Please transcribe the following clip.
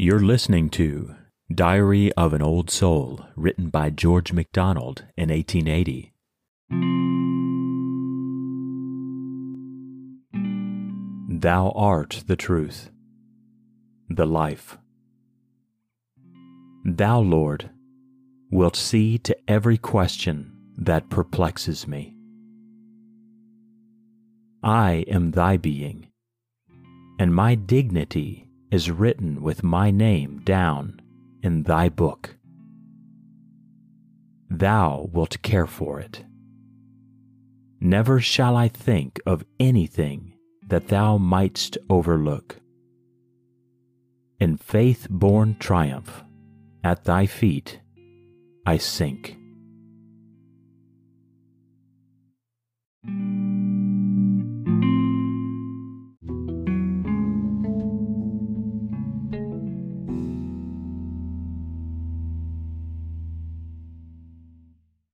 You're listening to Diary of an Old Soul, written by George MacDonald in 1880. Thou art the truth, the life. Thou, Lord, wilt see to every question that perplexes me. I am thy being, and my dignity is written with my name down in thy book. Thou wilt care for it. Never shall I think of anything that thou mightst overlook. In faith born triumph, at thy feet I sink.